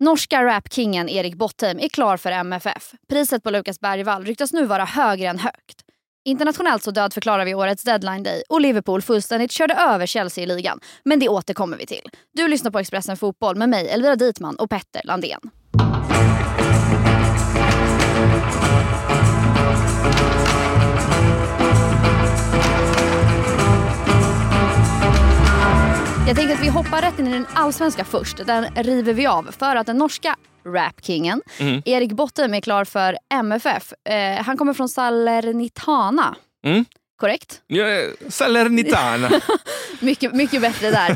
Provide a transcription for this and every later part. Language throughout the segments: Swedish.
Norska rapkingen Erik Bottheim är klar för MFF. Priset på Lukas Bergvall ryktas nu vara högre än högt. Internationellt så dödförklarar vi årets deadline day och Liverpool fullständigt körde över Chelsea i ligan. Men det återkommer vi till. Du lyssnar på Expressen Fotboll med mig Elvira Dietman och Petter Landén. Jag tänker att vi hoppar rätt in i den allsvenska först. Den river vi av för att den norska rapkingen Mm. Erik Bottem är klar för MFF. Eh, han kommer från Salernitana. Mm. Korrekt? Ja, Salernitana. Mycket, mycket bättre där.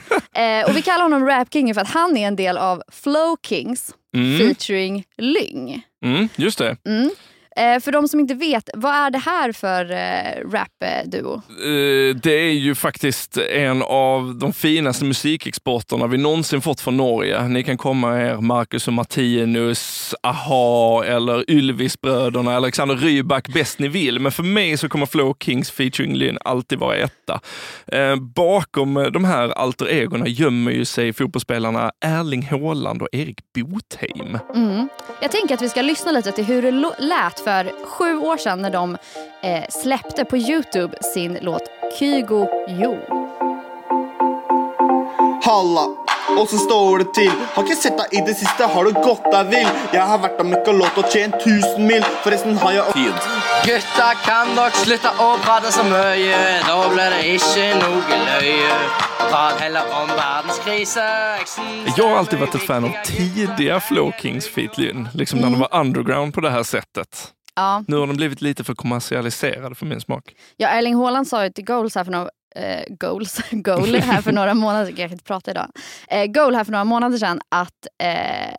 Eh, och vi kallar honom Rapkingen för att han är en del av Flow Kings Mm. featuring Lyng. Mm, just det. Mm. Eh, för de som inte vet, vad är det här för eh, rap-duo? Eh, Det är ju faktiskt en av de finaste musikexporterna vi någonsin fått från Norge. Ni kan komma er Marcus och Martinus, Aha eller Ylvisbröderna, Alexander Rybak bäst ni vill. Men för mig så kommer Flow Kings featuring Lynn alltid vara etta. Eh, Bakom de här alter egorna gömmer ju sig fotbollsspelarna Erling Haaland och Erik Botheim. Mm. Jag tänker att vi ska lyssna lite till hur det lät för sju år sedan när de eh, släppte på Youtube sin låt Kygo Jo. Halla, og så står det til. Har ikke sett deg i det siste, har du gått deg vill? Jeg har vært og møkka låt og tjent 1000 mil. Forresten har jeg Fint. Gutta, kan dere slutte å prate så mye? Da blir det ikke noe løye. Prat heller om eksistens- Jag har alltid varit ett fan av tidiga Flow Kings feat liksom när de var underground på det här sättet. Ja. Nu har de blivit lite för kommersialiserade för min smak. Ja, Erling Haaland sa ju till Goals här för några, eh, goals, goal här för några månader jag kan inte prata idag. Eh, goal här för några månader sedan att eh,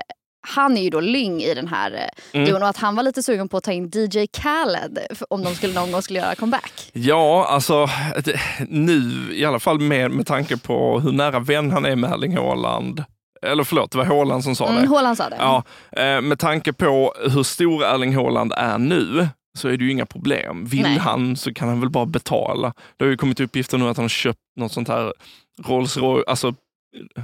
han är ju då Lyng i den här eh, Mm. duon och att han var lite sugen på att ta in DJ Khaled om de skulle någon gång skulle göra comeback. Ja, alltså det- nu i alla fall med, med tanke på hur nära vän han är med Erling Haaland. Eller förlåt, det var Haaland som sa Mm, det. Haaland sa det. Ja, eh, med tanke på hur stor Erling Haaland är nu så är det ju inga problem. Vill Nej. han så kan han väl bara betala. Det har ju kommit uppgifter nu att han har köpt något sånt här Rolls Royce, alltså eh,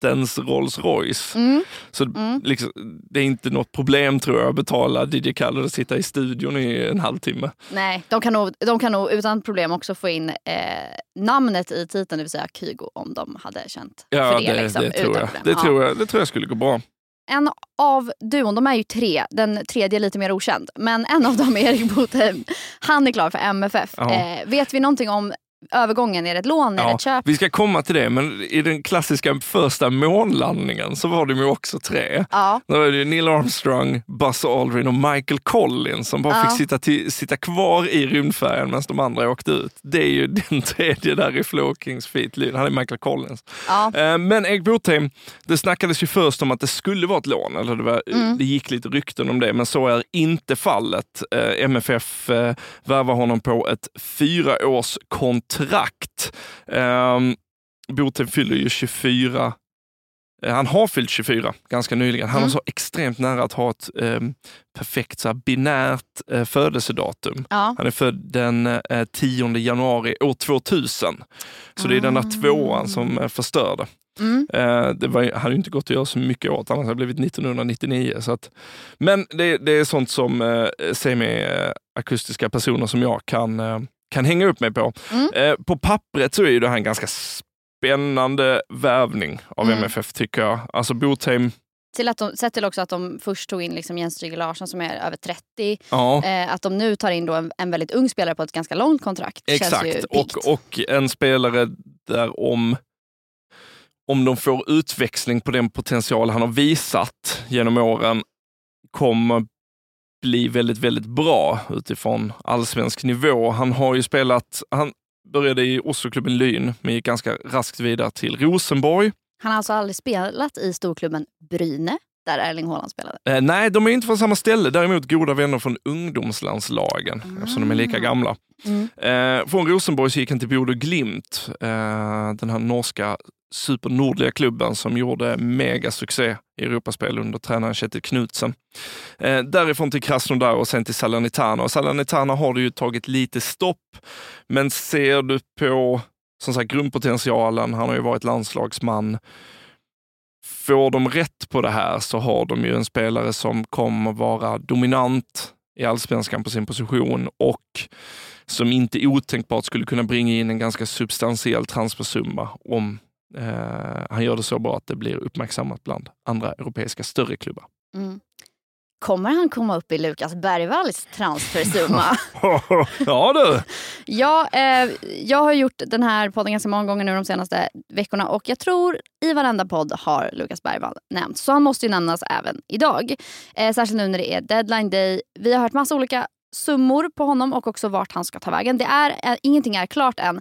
privatjättens Rolls Royce. Mm, Så mm. liksom, det är inte något problem tror jag att betala DJ Khaled och sitta i studion i en halvtimme. Nej, de kan, nog, de kan nog utan problem också få in eh, namnet i titeln, det vill säga Kygo, om de hade känt Ja, för det. det, liksom, det, tror, jag. Det, Ja. tror jag, det tror jag skulle gå bra. En av duon, de är ju tre, den tredje är lite mer okänd, men en av dem är Erik Botheim. Han är klar för MFF. Eh, vet vi någonting om övergången? Är det ett lån? Är det Ja, ett köp? vi ska komma till det, men i den klassiska första månlandningen så var de ju också tre. Ja. Då var det Neil Armstrong, Buzz Aldrin och Michael Collins som bara Ja. fick sitta, till, sitta kvar i rymdfärjan medan de andra åkte ut. Det är ju den tredje där i Flow Kings feat. Han är Michael Collins. ja. Eh, Men Erik Botheim, det snackades ju först om att det skulle vara ett lån. Eller det, var, Mm. det gick lite rykten om det, men så är inte fallet. Eh, MFF eh, värvar honom på ett fyraårskontrakt. Eh, Botheim fyller ju 24 Eh, Han har fyllt 24 ganska nyligen. Han Mm. är så extremt nära att ha ett eh, perfekt så här, binärt eh, födelsedatum. ja. Han är född den eh, 10 januari år 2000. Så det är den där tvåan som eh, förstörde. Mm. Eh, det var, hade ju inte gått att göra så mycket åt, annars hade det blivit 1999. Så att, men det, det är sånt som eh, semi-akustiska personer som jag kan, eh, kan hänga upp mig på. Mm. Eh, på pappret så är ju det här en ganska spännande värvning av Mm. MFF tycker jag. Alltså Botheim, Till att de, sett till också att de först tog in liksom Jens Stryger Larsson som är över 30. ja. Eh, att de nu tar in en, en väldigt ung spelare på ett ganska långt kontrakt. Exakt, och, och en spelare där om, om de får utväxling på den potential han har visat genom åren kommer bli väldigt, väldigt bra utifrån allsvensk nivå. Han har ju spelat, han började i Osloklubben Lyn, men gick ganska raskt vidare till Rosenborg. Han har alltså aldrig spelat i storklubben Bryne, där Erling Haaland spelade. Eh, nej, de är inte från samma ställe, däremot goda vänner från ungdomslandslagen, eftersom de är lika gamla. Mm. Eh, från Rosenborg gick han till Bodø Glimt, eh, den här norska supernordliga klubben som gjorde megasuccé i Europaspel under tränaren Kjetil Knutsen. Eh, därifrån till Krasnodar och sen till Salernitana. Och Salernitana har det ju tagit lite stopp, men ser du på som sagt, grundpotentialen, han har ju varit landslagsman, får de rätt på det här så har de ju en spelare som kommer vara dominant i allsvenskan på sin position och som inte otänkbart skulle kunna bringa in en ganska substantiell transfersumma om eh, han gör det så bra att det blir uppmärksammat bland andra europeiska större klubbar. Mm. Kommer han komma upp i Lukas Bergvalls transfersumma? ja du! ja, eh, jag har gjort den här podden ganska många gånger nu de senaste veckorna och jag tror i varenda podd har Lukas Bergvall nämnts. Så han måste ju nämnas även idag. Eh, särskilt nu när det är deadline day. Vi har hört massa olika summor på honom och också vart han ska ta vägen. Det är, eh, ingenting är klart än.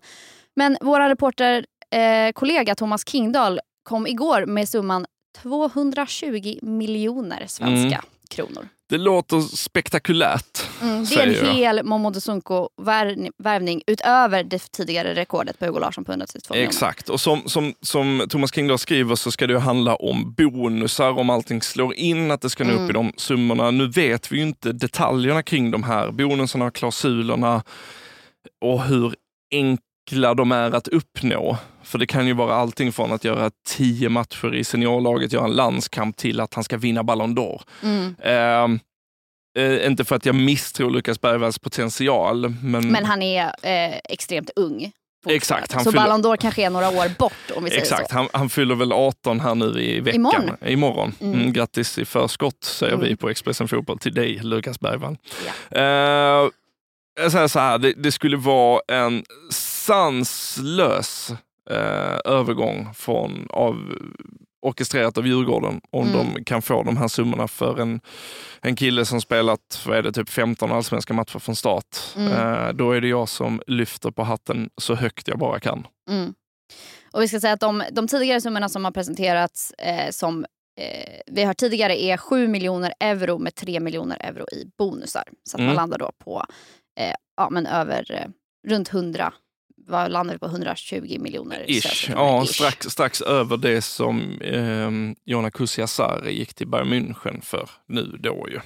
Men vår reporterkollega eh, Thomas Kingdahl kom igår med summan 220 miljoner svenska mm. kronor. Det låter spektakulärt. Mm, det är en hel Momodou Sunko-värvning utöver det tidigare rekordet på Hugo Larsson på 132 miljoner. Exakt, och som, som, som Thomas Kingdahl skriver så ska det handla om bonusar om allting slår in, att det ska nå mm. upp i de summorna. Nu vet vi ju inte detaljerna kring de här bonusarna, klausulerna och hur enkla de är att uppnå. För det kan ju vara allting från att göra tio matcher i seniorlaget, göra en landskamp till att han ska vinna Ballon d'Or. Mm. Uh, uh, inte för att jag misstror Lukas Bergvalls potential. Men, men han är uh, extremt ung. Exakt. så fyller... Ballon d'Or kanske är några år bort om vi säger Exakt, så. Han, han fyller väl 18 här nu i veckan. Imorgon. Imorgon. Mm. Mm, grattis i förskott säger mm. vi på Expressen Fotboll till dig Lukas Bergvall. Ja. Jag säger så här, det, det skulle vara en sanslös eh, övergång från, av, orkestrerat av Djurgården om mm. de kan få de här summorna för en, en kille som spelat vad är det, typ 15 allsvenska matcher från start. Mm. Eh, då är det jag som lyfter på hatten så högt jag bara kan. Mm. Och vi ska säga att de, de tidigare summorna som har presenterats eh, som eh, vi har tidigare är 7 miljoner euro med 3 miljoner euro i bonusar. Så att man mm. landar då på eh, ja, men över eh, runt 100 vad landade på 120 miljoner. Ish. Ja, ish. Strax, strax över det som eh, Jona Kusiasari gick till Bayern München för nu då ju.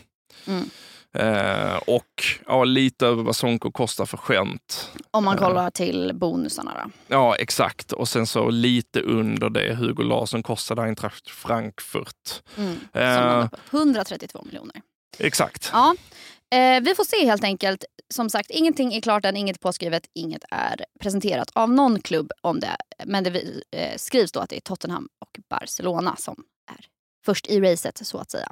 Mm. Eh, och ja, lite över vad Sonko kostar för skämt. Om man kollar eh. till bonusarna då? Ja, exakt. Och sen så lite under det Hugo Larsson kostade Eintracht Frankfurt. Mm. Eh, 132 miljoner. Exakt. Ja. Eh, vi får se helt enkelt. Som sagt, ingenting är klart än, inget är påskrivet, inget är presenterat av någon klubb om det. Men det eh, skrivs då att det är Tottenham och Barcelona som är först i racet så att säga.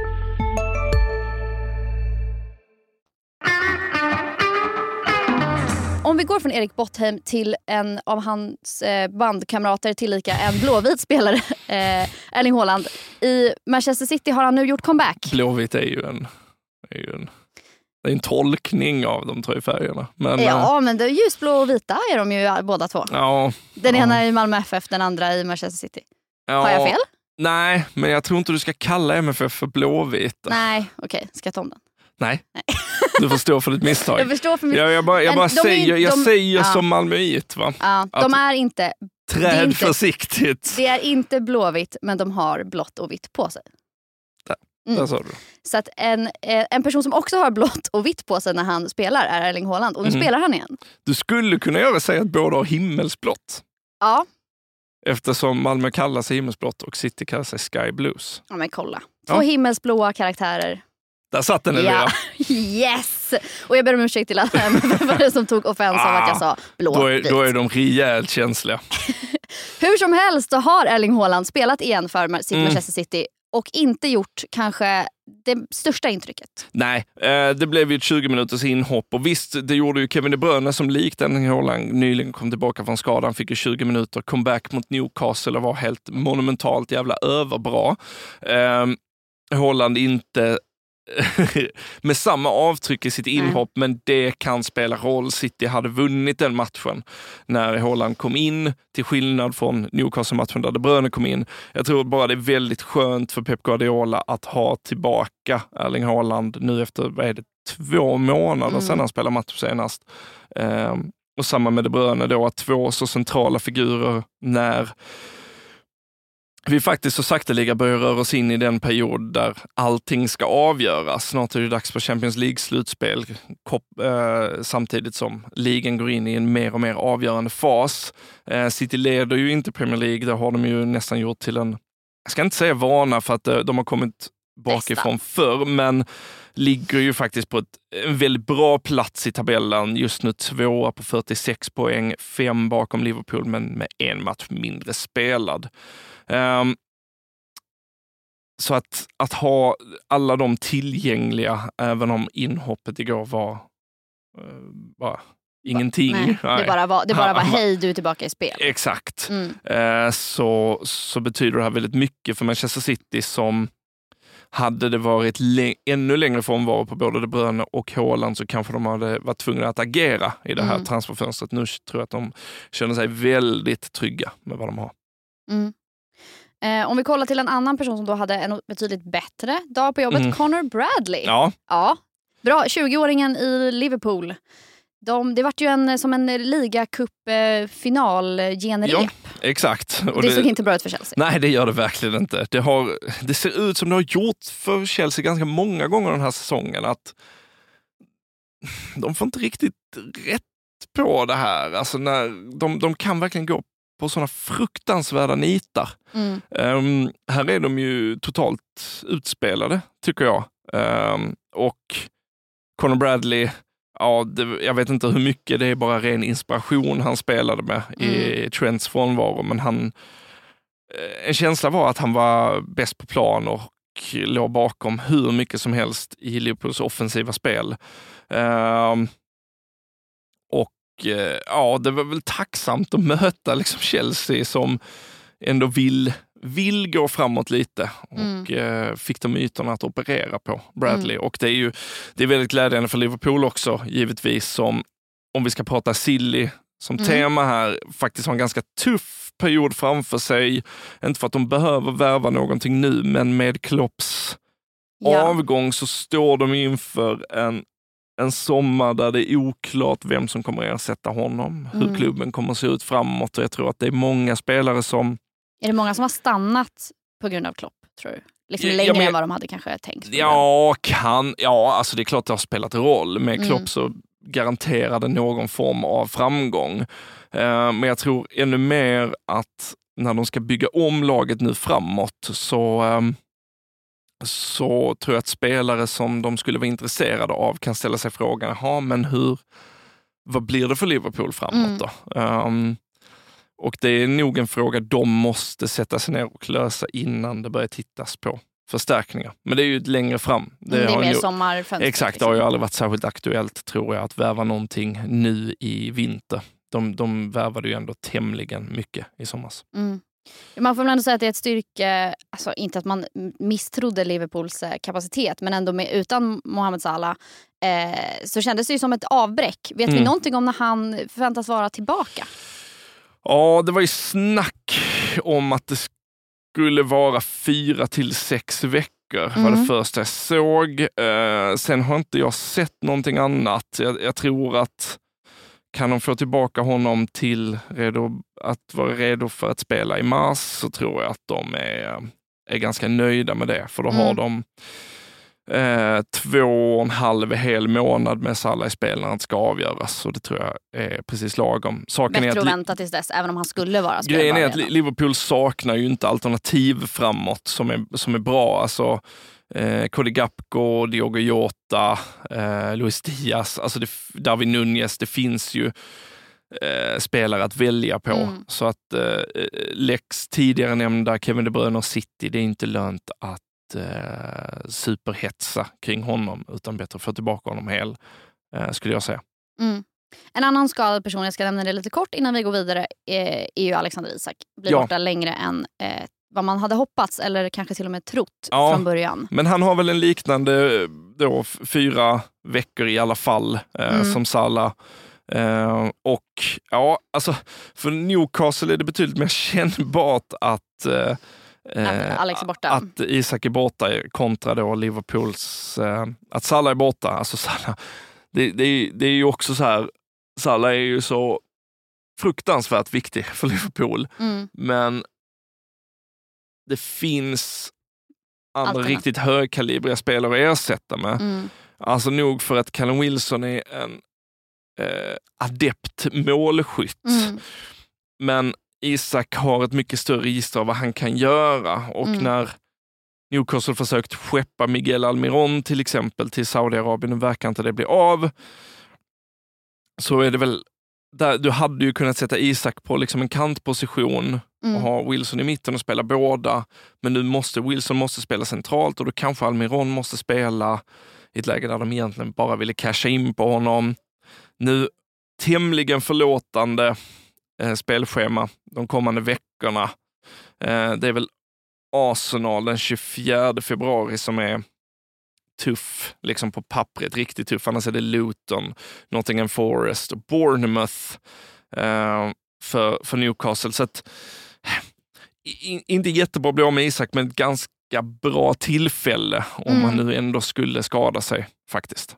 vi går från Erik Bottheim till en av hans eh, bandkamrater, tillika en blåvit spelare, eh, Erling Haaland. I Manchester City har han nu gjort comeback. Blåvitt är ju en, är ju en, det är en tolkning av de tre färgerna. Men, ja, äh, men det är ljusblå och vita är de ju båda två. Ja, den ja. ena i Malmö FF, den andra i Manchester City. Ja, har jag fel? Nej, men jag tror inte du ska kalla MFF för blåvita. Nej, okej. Okay. Ska jag ta om den? Nej. Nej. Du får stå för ditt misstag. Jag förstår för mitt... Jag, jag bara, jag bara säger, jag de, säger ja. som malmöit. Va? Ja, de är inte... Träd inte, försiktigt. Det är inte blåvitt, men de har blått och vitt på sig. Mm. Så att en, eh, en person som också har blått och vitt på sig när han spelar är Erling Haaland. Och nu mm. spelar han igen. Du skulle kunna göra säga att båda har himmelsblått. Ja. Eftersom Malmö kallar sig himmelsblått och City kallar sig Sky Blues. Ja men kolla. Två ja. himmelsblåa karaktärer där satt den. Ja. Yes! Och jag ber om ursäkt till alla MFF som tog offens ah, av att jag sa blå då är, då är de rejält känsliga. Hur som helst så har Erling Haaland spelat igen för sitt mm. Manchester City och inte gjort kanske det största intrycket. Nej, eh, det blev ju ett 20 minuters inhopp och visst, det gjorde ju Kevin De Bruyne som likt Erling Haaland nyligen kom tillbaka från skadan, fick ju 20 minuter comeback mot Newcastle och var helt monumentalt jävla överbra. Eh, Haaland inte med samma avtryck i sitt inhopp, men det kan spela roll. City hade vunnit den matchen när Haaland kom in, till skillnad från Newcastle-matchen där De Bruyne kom in. Jag tror bara det är väldigt skönt för Pep Guardiola att ha tillbaka Erling Haaland nu efter, vad är det, två månader Mm. sedan han spelade match senast. Ehm, och samma med De Bruyne då, att två så centrala figurer när vi faktiskt så sakteliga börjar röra oss in i den period där allting ska avgöras. Snart är det dags för Champions League-slutspel eh, samtidigt som ligan går in i en mer och mer avgörande fas. Eh, City leder ju inte Premier League, det har de ju nästan gjort till en, jag ska inte säga vana för att eh, de har kommit bakifrån förr, men ligger ju faktiskt på ett, en väldigt bra plats i tabellen. Just nu tvåa på 46 poäng, fem bakom Liverpool, men med en match mindre spelad. Ehm, så att, att ha alla de tillgängliga, även om inhoppet igår var uh, bara ingenting. Nej, det bara var, det bara var hej, du är tillbaka i spel. Exakt. Mm. Eh, så, så betyder det här väldigt mycket för Manchester City som hade det varit ännu längre frånvaro på både De Bruyne och Haaland så kanske de hade varit tvungna att agera i det här Mm. transferfönstret. Nu tror jag att de känner sig väldigt trygga med vad de har. Mm. Eh, om vi kollar till en annan person som då hade en betydligt bättre dag på jobbet, Mm. Connor Bradley. Ja, Ja, bra. 20-åringen i Liverpool. De, det vart ju en, som en ligacup-final-genrep. Ja, exakt. Och det, såg inte bra ut för Chelsea. Nej, det gör det verkligen inte. Det, har, det ser ut som det har gjort för Chelsea ganska många gånger den här säsongen. att De får inte riktigt rätt på det här. Alltså när, de, de kan verkligen gå på sådana fruktansvärda nitar. Mm. Ehm, här är de ju totalt utspelade, tycker jag. Ehm, och Conor Bradley, ja, det, jag vet inte hur mycket det är bara ren inspiration han spelade med i Trents frånvaro, men han, eh, en känsla var att han var bäst på plan och låg bakom hur mycket som helst i Liverpools offensiva spel. Ehm, och eh, ja, det var väl tacksamt att möta liksom Chelsea som ändå vill, vill gå framåt lite och eh, fick de ytorna att operera på Bradley. Och det är ju det är väldigt glädjande för Liverpool också, givetvis, som om vi ska prata silly som Mm. tema här, faktiskt har en ganska tuff period framför sig. Inte för att de behöver värva någonting nu, men med Klopps Ja. avgång så står de inför en, en sommar där det är oklart vem som kommer att ersätta honom, hur Mm. klubben kommer se ut framåt. Och jag tror att det är många spelare som Är det många som har stannat på grund av Klopp, tror du? Liksom Ja, längre men- än vad de hade kanske tänkt. Ja, kan. Ja, alltså det är klart det har spelat roll. Med Mm. Klopp så garanterade någon form av framgång. Eh, men jag tror ännu mer att när de ska bygga om laget nu framåt så, ehm, så tror jag att spelare som de skulle vara intresserade av kan ställa sig frågan, ja men hur, vad blir det för Liverpool framåt Mm. då? Ehm, och det är nog en fråga de måste sätta sig ner och lösa innan det börjar tittas på förstärkningar. Men det är ju längre fram. Det, det är mer sommarfönster. Exakt, det har ju aldrig varit särskilt aktuellt tror jag att värva någonting nu i vinter. De, de värvade ju ändå tämligen mycket i somras. Mm. Man får väl ändå säga att det är ett styrke, alltså inte att man misstrodde Liverpools eh, kapacitet men ändå med, utan Mohamed Salah eh, så kändes det ju som ett avbräck. Vet vi Mm. någonting om när han förväntas vara tillbaka? Ja, det var ju snack om att det skulle vara fyra till sex veckor var det Mm. första jag såg. Eh, sen har inte jag sett någonting annat. Jag, jag tror att kan de få tillbaka honom till redo, att vara redo för att spela i mars så tror jag att de är, är ganska nöjda med det. För då har Mm. de eh, två och en halv hel månad med Salah i spel när det ska avgöras. Och det tror jag är precis lagom. Saken Bättre att att vänta tills dess även om han skulle vara Grejen är spelbar att. Liverpool saknar ju inte alternativ framåt som är, som är bra. Alltså, eh, Cody Gapko, Diogo Jota, eh, Luis Diaz, alltså det, David Nunez. Det finns ju eh, spelare att välja på. Mm. Så att eh, Lex tidigare nämnda Kevin De Bruyne och City, det är inte lönt att eh, superhetsa kring honom, utan bättre få tillbaka honom hel, eh, skulle jag säga. Mm. En annan skadad person, jag ska nämna det lite kort innan vi går vidare, eh, är ju Alexander Isak. Blir Ja. borta längre än eh, vad man hade hoppats eller kanske till och med trott Ja. från början. Men han har väl en liknande då, f- fyra veckor i alla fall eh, Mm. som Salah. Eh, och ja, alltså för Newcastle är det betydligt mer kännbart att eh, Att Alex är borta. Att Isak är borta kontra då Liverpools, eh, att Salah är borta. Alltså Salah, det, det, är- det är ju också så här, Salah är ju så fruktansvärt viktig för Liverpool. Mm. Men det finns andra Alternativ. riktigt högkalibriga spelare att ersätta med. Mm. Alltså nog för att Callum Wilson är en eh, adept målskytt. Mm. Men Isak har ett mycket större register av vad han kan göra. Och Mm. när Newcastle försökt skeppa Miguel Almiron till exempel till Saudiarabien, och verkar inte det bli av. Så är det väl, där, du hade ju kunnat sätta Isak på liksom en kantposition och Mm. ha Wilson i mitten och spela båda. Men nu måste Wilson måste spela centralt och då kanske Almiron måste spela i ett läge där de egentligen bara ville casha in på honom. Nu tämligen förlåtande spelschema de kommande veckorna. Eh, det är väl Arsenal den 24 februari som är tuff, liksom på pappret, riktigt tuff. Annars är det Luton, Nottingham Forest och Bournemouth eh, för, för Newcastle. Så att, i, inte jättebra att bli av med Isak, men ett ganska bra tillfälle om Mm. man nu ändå skulle skada sig faktiskt.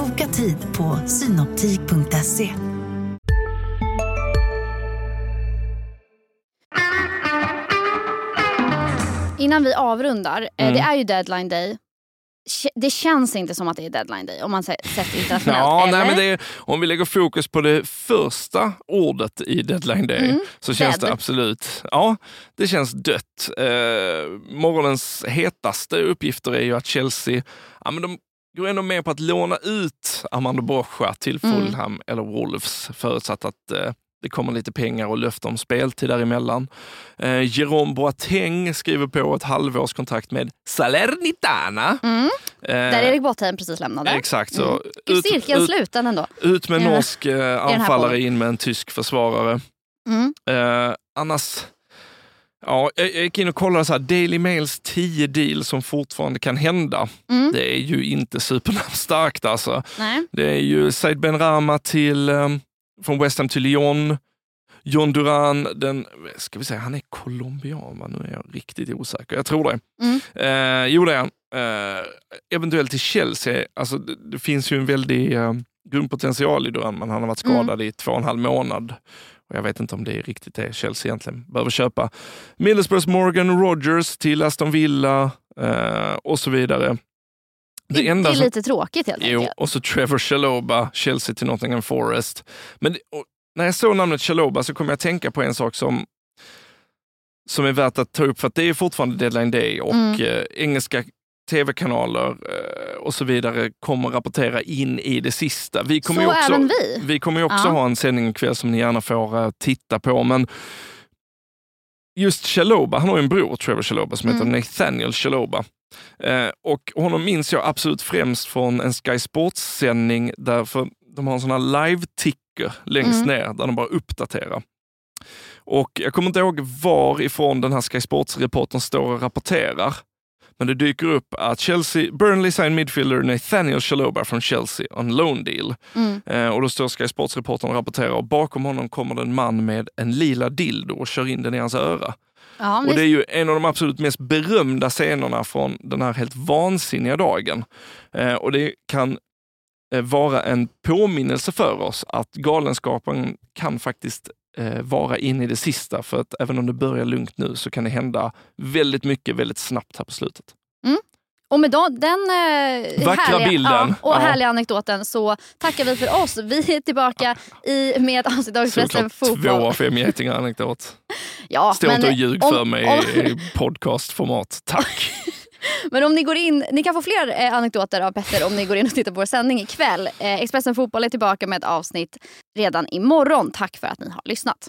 Boka tid på synoptik.se. Innan vi avrundar, eh, Mm. det är ju deadline day. Det känns inte som att det är deadline day om man sett internationellt. Ja, eller? nej, men det är, om vi lägger fokus på det första ordet i deadline day Mm, så känns dead. det absolut, ja, det känns dött. Eh, morgonens hetaste uppgifter är ju att Chelsea, ja, men de går ändå med på att låna ut Armando Brocha till Mm. Fulham eller Wolves förutsatt att eh, det kommer lite pengar och löfte om speltid däremellan. Eh, Jerome Boateng skriver på ett halvårskontrakt med Salernitana. Mm. Eh, Där Erik Botheim precis lämnade. Exakt så. Mm. Gud, cirkeln sluten ändå. ut med norsk eh, anfallare in med en tysk försvarare. Mm. Eh, annars, ja, jag, gick in och kollade så här, Daily Mails 10 deal som fortfarande kan hända. Mm. Det är ju inte supernamnstarkt alltså. Nej. Det är ju Said Ben Rama till, eh, från West Ham till Lyon. John Duran, den, ska vi säga, han är colombian va? Nu är jag riktigt osäker. Jag tror det. Mm. Eh, jo det är han. Eh, eventuellt till Chelsea. Alltså, det, det finns ju en väldig eh, grundpotential i Duran, men han har varit Mm. skadad i två och en halv månad. Och jag vet inte om det är riktigt det Chelsea egentligen behöver köpa. Middlesbroughs Morgan Rogers till Aston Villa eh, och så vidare. Det, det är som- lite tråkigt helt Jo, enkelt. och så Trevor Chaloba, Chelsea till Nottingham Forest. Men det- och när jag såg namnet Chaloba så kom jag att tänka på en sak som, som är värt att ta upp, för att det är fortfarande deadline day och Mm. eh, engelska tv-kanaler eh, och så vidare kommer rapportera in i det sista. Vi kommer Så ju också, även vi. vi kommer också Ja. ha en sändning ikväll som ni gärna får eh, titta på. Men just Chaloba, han har ju en bror, Trevor Chaloba, som heter Mm. Nathaniel Chaloba. Eh, och honom minns jag absolut främst från en Sky Sports-sändning därför de har en sån här live-ticker längst Mm. ner där de bara uppdaterar. Och jag kommer inte ihåg varifrån den här Sky Sports-reportern står och rapporterar. Men det dyker upp att Chelsea, Burnley signed midfielder Nathaniel Chaloba från Chelsea on loan deal. Mm. Eh, och då står Sky Sports-reportern och rapporterar och bakom honom kommer det en man med en lila dildo och kör in den i hans öra. Ja, Och det är ju en av de absolut mest berömda scenerna från den här helt vansinniga dagen. Eh, och det kan eh, vara en påminnelse för oss att galenskapen kan faktiskt eh, vara in i det sista. För att även om det börjar lugnt nu så kan det hända väldigt mycket väldigt snabbt här på slutet. Och med den, eh, Vackra härliga, bilden. Ja, och Ja. härliga anekdoten så tackar vi för oss. Vi är tillbaka i, med ett avsnitt av Expressen Såklart två Fotboll. av fem getingar anekdot. Ja, Stå inte och ljug om- för mig om- i podcastformat. Tack! Men om ni går in, ni kan få fler eh, anekdoter av Petter om ni går in och tittar på vår sändning ikväll. Eh, Expressen Fotboll är tillbaka med ett avsnitt redan imorgon. Tack för att ni har lyssnat.